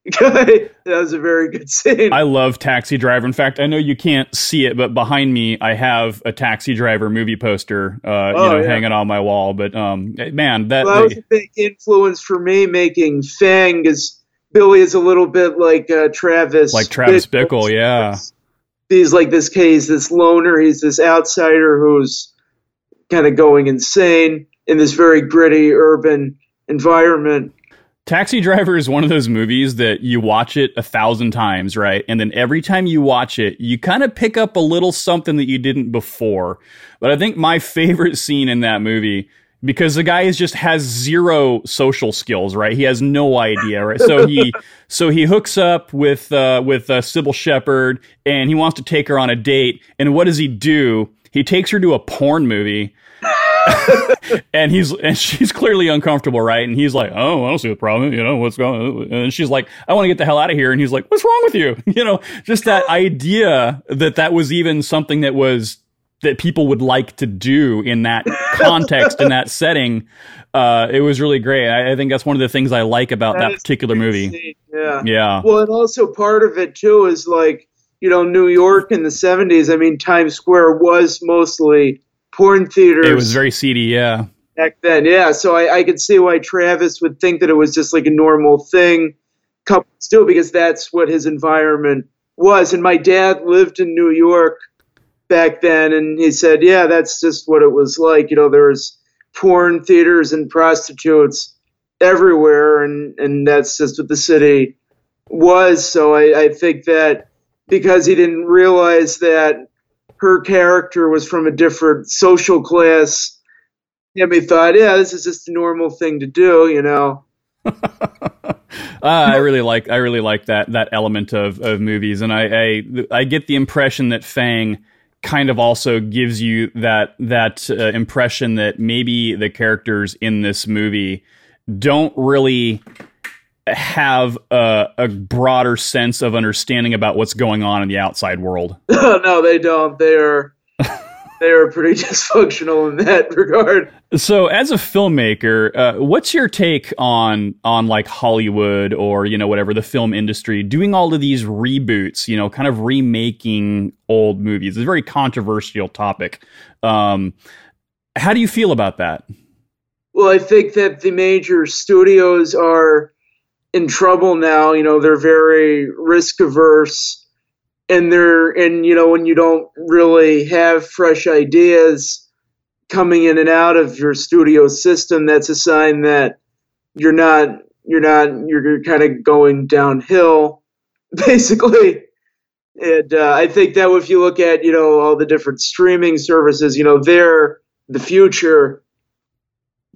that was a very good scene. I love Taxi Driver. In fact, I know you can't see it, but behind me, I have a Taxi Driver movie poster, uh, oh, you know, yeah. hanging on my wall. But um, man, that, well, that was a big influence for me making Fang. Is Billy is a little bit like uh, Travis, like Travis Bickle, Bickle yeah. He's like this case, this loner. He's this outsider who's kind of going insane in this very gritty urban environment Taxi Driver is one of those movies that you watch it a thousand times, right? And then every time you watch it, you kind of pick up a little something that you didn't before. But I think my favorite scene in that movie, because the guy is just has zero social skills, right? He has no idea, right? So he so he hooks up with uh, with uh, Cybill Shepherd, and he wants to take her on a date. And what does he do? He takes her to a porn movie and he's and she's clearly uncomfortable, right? And he's like, "Oh, I don't see the problem. You know what's going?" on? And she's like, "I want to get the hell out of here." And he's like, "What's wrong with you?" You know, just that idea that that was even something that was that people would like to do in that context in that setting. Uh, it was really great. I, I, think that's one of the things I like about that, that particular movie. Yeah, yeah. Well, and also part of it too is like you know New York in the '70s. I mean, Times Square was mostly porn theaters. It was very seedy, yeah. Back then, yeah. So I, I could see why Travis would think that it was just like a normal thing. Couples do because that's what his environment was. And my dad lived in New York back then, and he said, yeah, that's just what it was like. You know, there was porn theaters and prostitutes everywhere, and and that's just what the city was. So I, I think that because he didn't realize that her character was from a different social class. Timmy thought, yeah, this is just a normal thing to do, you know. uh, I really like I really like that that element of, of movies, and I, I, I get the impression that Fang kind of also gives you that that uh, impression that maybe the characters in this movie don't really have a, a, broader sense of understanding about what's going on in the outside world. no, they don't. They are they are pretty dysfunctional in that regard. So, as a filmmaker, uh, what's your take on on like Hollywood or you know whatever the film industry doing all of these reboots? You know, kind of remaking old movies. It's a very controversial topic. Um, how do you feel about that? Well, I think that the major studios are in trouble now. You know, they're very risk averse, and they're and you know when you don't really have fresh ideas coming in and out of your studio system, that's a sign that you're not you're not you're kind of going downhill, basically. And uh, I think that if you look at you know all the different streaming services, you know they're the future.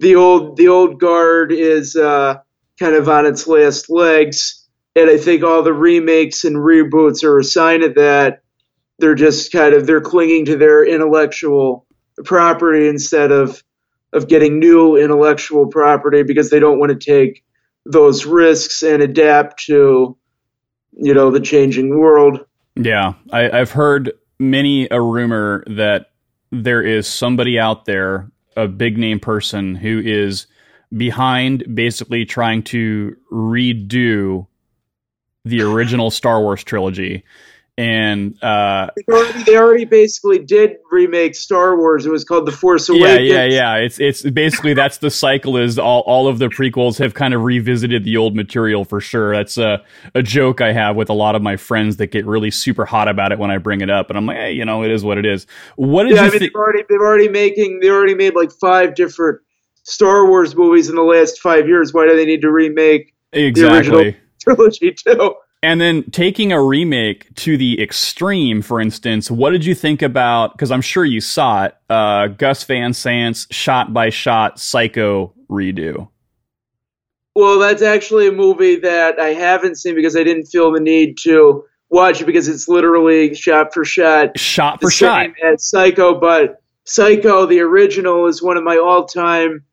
The old the old guard is uh, kind of on its last legs. And I think all the remakes and reboots are a sign of that. They're just kind of they're clinging to their intellectual property instead of of getting new intellectual property because they don't want to take those risks and adapt to you know the changing world. Yeah, I, I've heard many a rumor that there is somebody out there, a big name person, who is behind basically trying to redo the original Star Wars trilogy. And uh, they, already, they already basically did remake Star Wars. It was called The Force Awakens. Yeah, yeah, yeah. It's it's basically that's the cycle. Is all, all of the prequels have kind of revisited the old material for sure. That's a a joke I have with a lot of my friends that get really super hot about it when I bring it up, and I'm like, hey, you know, it is what it is. What did yeah, you I mean, they've already they've already making they already made like five different Star Wars movies in the last five years. Why do they need to remake exactly. the original trilogy too? And then taking a remake to the extreme, for instance, what did you think about? Because I'm sure you saw it. Uh, Gus Van Sant's shot by shot Psycho redo. Well, that's actually a movie that I haven't seen because I didn't feel the need to watch it because it's literally shot for shot, shot for shot as Psycho. But Psycho, the original, is one of my all-time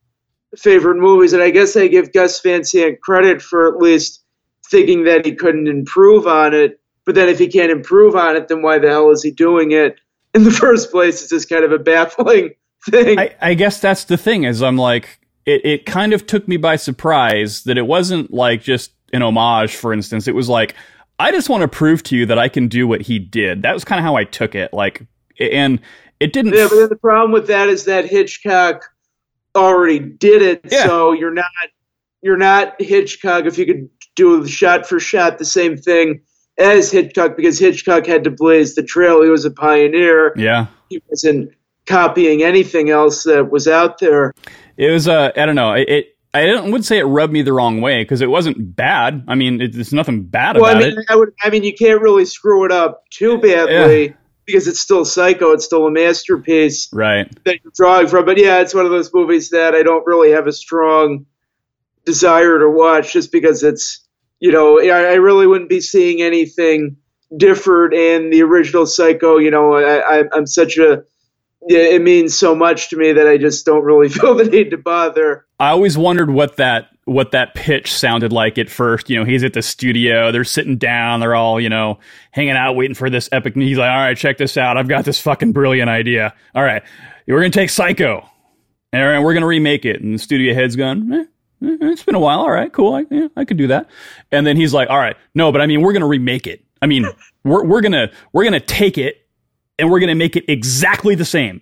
favorite movies, and I guess I give Gus Van Sant credit for at least thinking that he couldn't improve on it. But then if he can't improve on it, then why the hell is he doing it in the first place? It's just kind of a baffling thing. I, I guess that's the thing is I'm like it, it kind of took me by surprise that it wasn't like just an homage, for instance. It was like, I just want to prove to you that I can do what he did. That was kind of how I took it. Like, and it didn't. Yeah, but then the problem with that is that Hitchcock already did it, Yeah. so you're not you're not Hitchcock if you could do shot for shot the same thing as Hitchcock because Hitchcock had to blaze the trail. He was a pioneer. yeah. He wasn't copying anything else that was out there. It was, uh, I don't know. It, it I don't, would say it rubbed me the wrong way because it wasn't bad. I mean, it, there's nothing bad Well, I mean, it. I would. I mean, you can't really screw it up too badly because it's still Psycho. It's still a masterpiece. Right. that you're drawing from. But yeah, it's one of those movies that I don't really have a strong desire to watch just because it's, you know, I, I really wouldn't be seeing anything different in the original Psycho. You know, I, I, I'm such a, yeah, it means so much to me that I just don't really feel the need to bother. I always wondered what that what that pitch sounded like at first. You know, he's at the studio, they're sitting down, they're all, you know, hanging out, waiting for this epic. He's like, all right, check this out. I've got this fucking brilliant idea. All right, we're going to take Psycho and we're going to remake it. And the studio head's gone, eh, eh, it's been a while. All right, cool. I, yeah, I could do that. And then he's like, all right, no, but I mean, we're going to remake it. I mean, we're, we're going to, we're going to take it and we're going to make it exactly the same.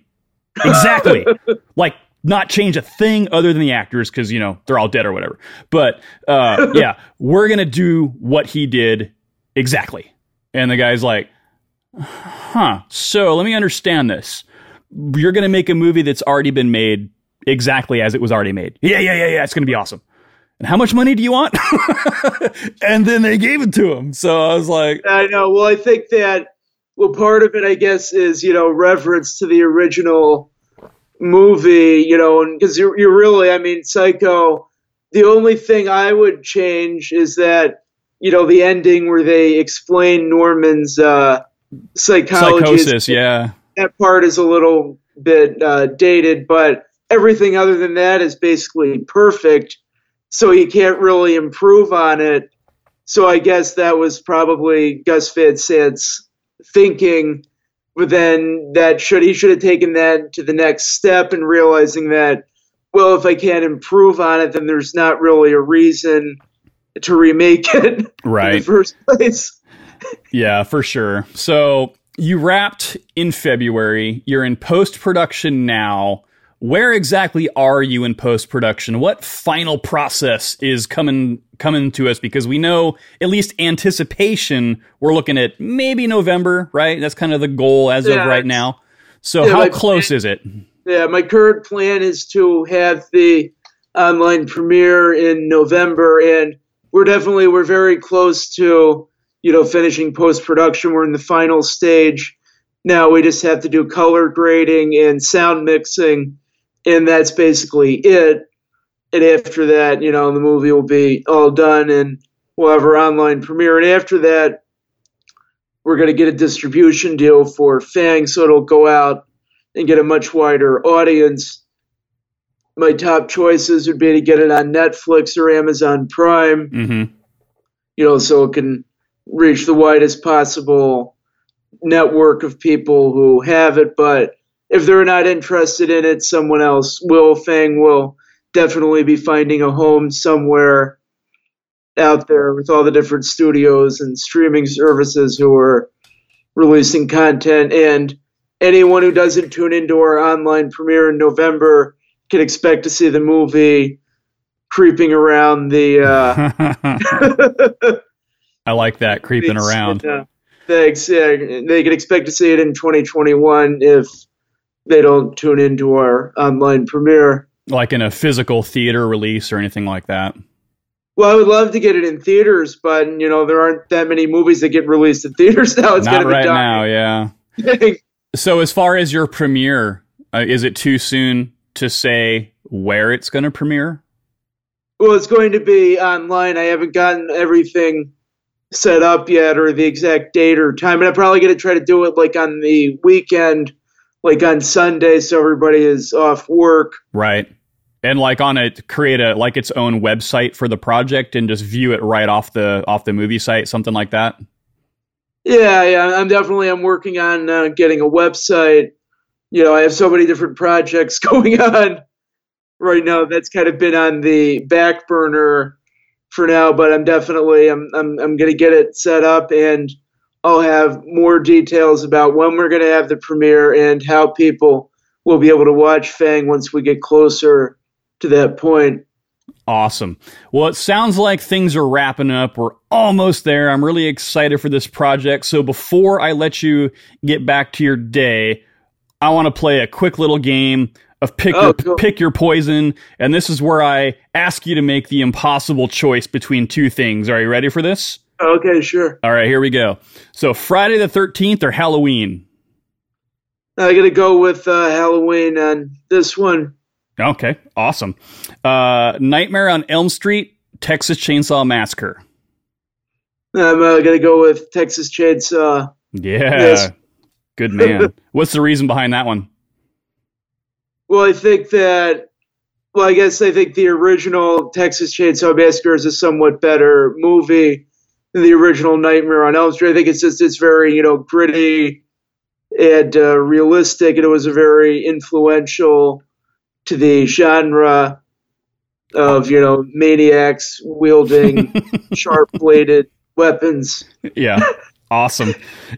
Exactly. like, not change a thing other than the actors because you know they're all dead or whatever. But uh, yeah, we're gonna do what he did exactly. And the guy's like, "Huh? So let me understand this. You're gonna make a movie that's already been made exactly as it was already made. Yeah, yeah, yeah, yeah. It's gonna be awesome. And how much money do you want? and then they gave it to him. So I was like, I know. Well, I think that, well, part of it, I guess, is, you know, reverence to the original movie, you know, and because you're, you're really, I mean, Psycho, the only thing I would change is that, you know, the ending where they explain Norman's uh, psychology. is- psychosis. Yeah, that part is a little bit uh, dated, but everything other than that is basically perfect. So you can't really improve on it. So I guess that was probably Gus Van Sant's thinking. But then that should he should have taken that to the next step and realizing that well, if I can't improve on it, then there's not really a reason to remake it right in the first place. Yeah, for sure. So you wrapped in February. You're in post production now. Where exactly are you in post production? What final process is coming coming to us? Because we know at least anticipation. We're looking at maybe November, right? That's kind of the goal as Yeah, of right now. So Yeah, how close is it? Yeah, my current plan is to have the online premiere in November, and we're definitely we're very close to you know finishing post production. We're in the final stage now. We just have to do color grading and sound mixing, and that's basically it. And after that, you know, the movie will be all done, and we'll have our online premiere. And after that, we're going to get a distribution deal for Fang, so it'll go out and get a much wider audience. My top choices would be to get it on Netflix or Amazon Prime, hmm you know, so it can reach the widest possible network of people who have it. But if they're not interested in it, someone else will. Fang will definitely be finding a home somewhere out there with all the different studios and streaming services who are releasing content. And anyone who doesn't tune into our online premiere in November can expect to see the movie creeping around the. Uh, I like that creeping around. Yeah. Thanks. Yeah, they can expect to see it in 2021 if they don't tune into our online premiere. like in a physical theater release or anything like that. Well, I would love to get it in theaters, but you know there aren't that many movies that get released in theaters now. It's Not gonna be right now, yeah. So, as far as your premiere, uh, is it too soon to say where it's going to premiere? Well, it's going to be online. I haven't gotten everything set up yet or the exact date or time. And I'm probably going to try to do it like on the weekend, like on Sunday, so everybody is off work. Right. And like on it, create a like its own website for the project and just view it right off the off the movie site, something like that. Yeah, yeah. I'm definitely I'm working on uh, getting a website. You know, I have so many different projects going on right now. That's kind of been on the back burner for now, but I'm definitely I'm I'm I'm gonna get it set up and I'll have more details about when we're gonna have the premiere and how people will be able to watch Fang once we get closer to that point. Awesome. Well, it sounds like things are wrapping up. We're almost there. I'm really excited for this project. So before I let you get back to your day, I want to play a quick little game of pick oh, your cool. pick your poison, and this is where I ask you to make the impossible choice between two things. Are you ready for this? Okay, sure. All right, here we go. So Friday the 13th or Halloween? I got to go with uh, Halloween on this one. Okay, awesome. Uh, Nightmare on Elm Street, Texas Chainsaw Massacre. I'm uh, gonna go with Texas Chainsaw. Yeah, yes. good man. What's the reason behind that one? Well, I think that. Well, I guess I think the original Texas Chainsaw Massacre is a somewhat better movie the original Nightmare on Elm Street. I think it's just it's very you know gritty and uh, realistic, and it was a very influential to the genre of you know maniacs wielding sharp bladed weapons. Yeah, awesome.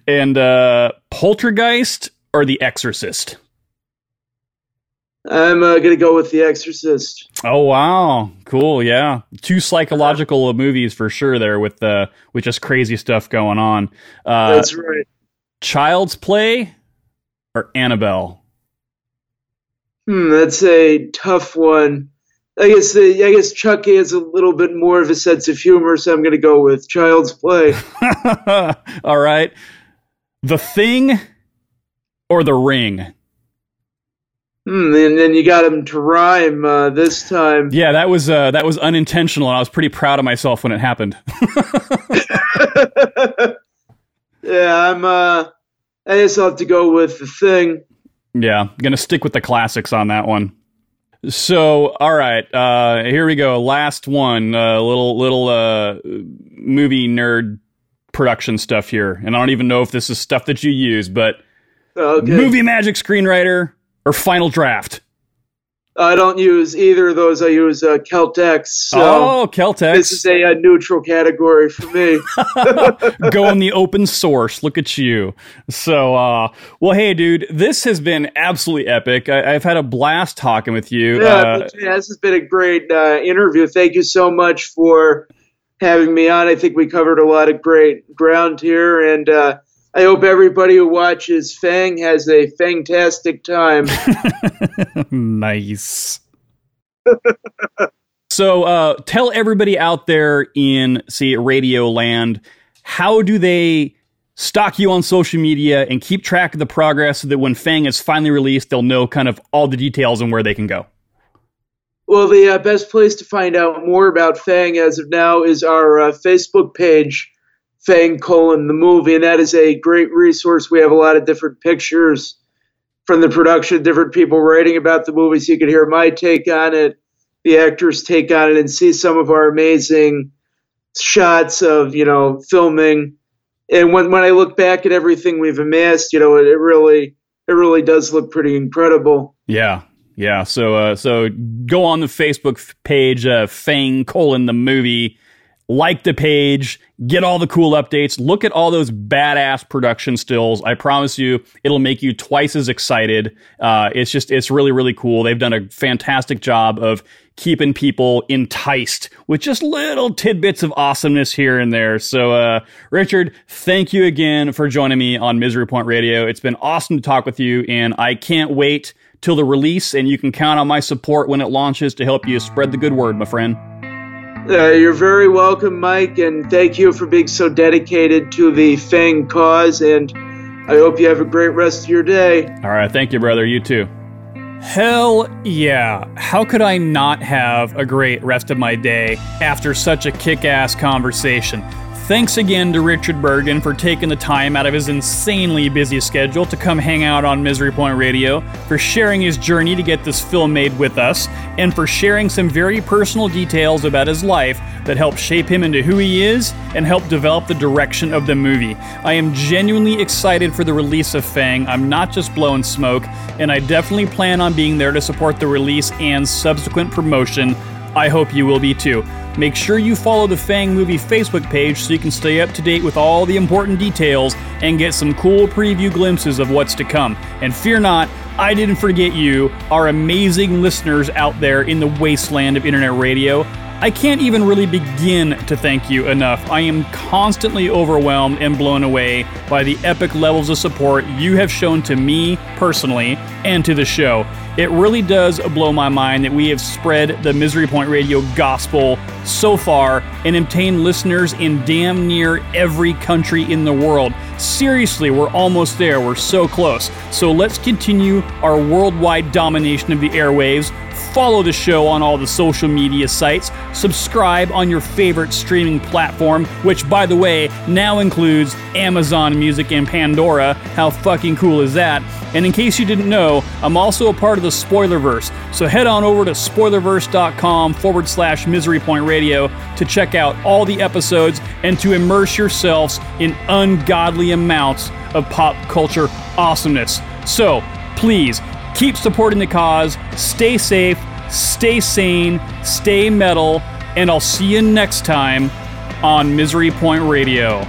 And uh, Poltergeist or The Exorcist? I'm uh, gonna go with The Exorcist. Oh wow, cool. Yeah, two psychological movies for sure. There with uh, with just crazy stuff going on. Uh, That's right. Child's Play or Annabelle? Hmm, that's a tough one. I guess the, I guess Chucky has a little bit more of a sense of humor, so I'm going to go with Child's Play. All right, The Thing or The Ring. Hmm, and then you got him to rhyme uh, this time. Yeah, that was uh, that was unintentional, and I was pretty proud of myself when it happened. yeah, I'm. Uh, I guess I'll have to go with the thing. Yeah, gonna stick with the classics on that one. So, all right, uh, here we go. Last one, uh, little little uh, movie nerd production stuff here, and I don't even know if this is stuff that you use, but okay. movie magic screenwriter or final draft. I don't use either of those. I use uh, Celtx. So oh, Celtx. This is a, a neutral category for me. Go on the open source. Look at you. So, uh, well, hey, dude, this has been absolutely epic. I, have had a blast talking with you. Yeah, uh, this has been a great uh, interview. Thank you so much for having me on. I think we covered a lot of great ground here, and uh, I hope everybody who watches Fang has a fantastic time. nice. so, uh, tell everybody out there in, say, Radio Land, how do they stock you on social media and keep track of the progress so that when Fang is finally released, they'll know kind of all the details and where they can go? Well, the uh, best place to find out more about Fang as of now is our uh, Facebook page Fang colon the movie, and that is a great resource. We have a lot of different pictures from the production, different people writing about the movie, so you can hear my take on it, the actors' take on it, and see some of our amazing shots of you know filming. And when when I look back at everything we've amassed, you know, it, it really it really does look pretty incredible. Yeah, yeah. So uh, so go on the Facebook page, uh, Fang colon the movie like the page, get all the cool updates, look at all those badass production stills. I promise you, it'll make you twice as excited. Uh, it's just, it's really, really cool. They've done a fantastic job of keeping people enticed with just little tidbits of awesomeness here and there. So, uh, Richard, thank you again for joining me on Misery Point Radio. It's been awesome to talk with you, and I can't wait till the release, and you can count on my support when it launches to help you spread the good word, my friend. Uh, you're very welcome, Mike, and thank you for being so dedicated to the Fang cause. And I hope you have a great rest of your day. All right. Thank you, brother. You too. Hell yeah. How could I not have a great rest of my day after such a kick ass conversation? Thanks again to Richard Bergen for taking the time out of his insanely busy schedule to come hang out on Misery Point Radio, for sharing his journey to get this film made with us, and for sharing some very personal details about his life that helped shape him into who he is and help develop the direction of the movie. I am genuinely excited for the release of Fang. I'm not just blowing smoke, and I definitely plan on being there to support the release and subsequent promotion I hope you will be too. Make sure you follow the Fang Movie Facebook page so you can stay up to date with all the important details and get some cool preview glimpses of what's to come. And fear not, I didn't forget you, our amazing listeners out there in the wasteland of internet radio. I can't even really begin to thank you enough. I am constantly overwhelmed and blown away by the epic levels of support you have shown to me personally and to the show. It really does blow my mind that we have spread the Misery Point Radio gospel so far and obtained listeners in damn near every country in the world. Seriously, we're almost there. We're so close. So let's continue our worldwide domination of the airwaves follow the show on all the social media sites, subscribe on your favorite streaming platform, which, by the way, now includes Amazon Music and Pandora. How fucking cool is that? And in case you didn't know, I'm also a part of the Spoilerverse, so head on over to spoilerverse.com forward slash misery point radio to check out all the episodes and to immerse yourselves in ungodly amounts of pop culture awesomeness. So, please keep supporting the cause, stay safe, stay sane, stay metal, and I'll see you next time on Misery Point Radio.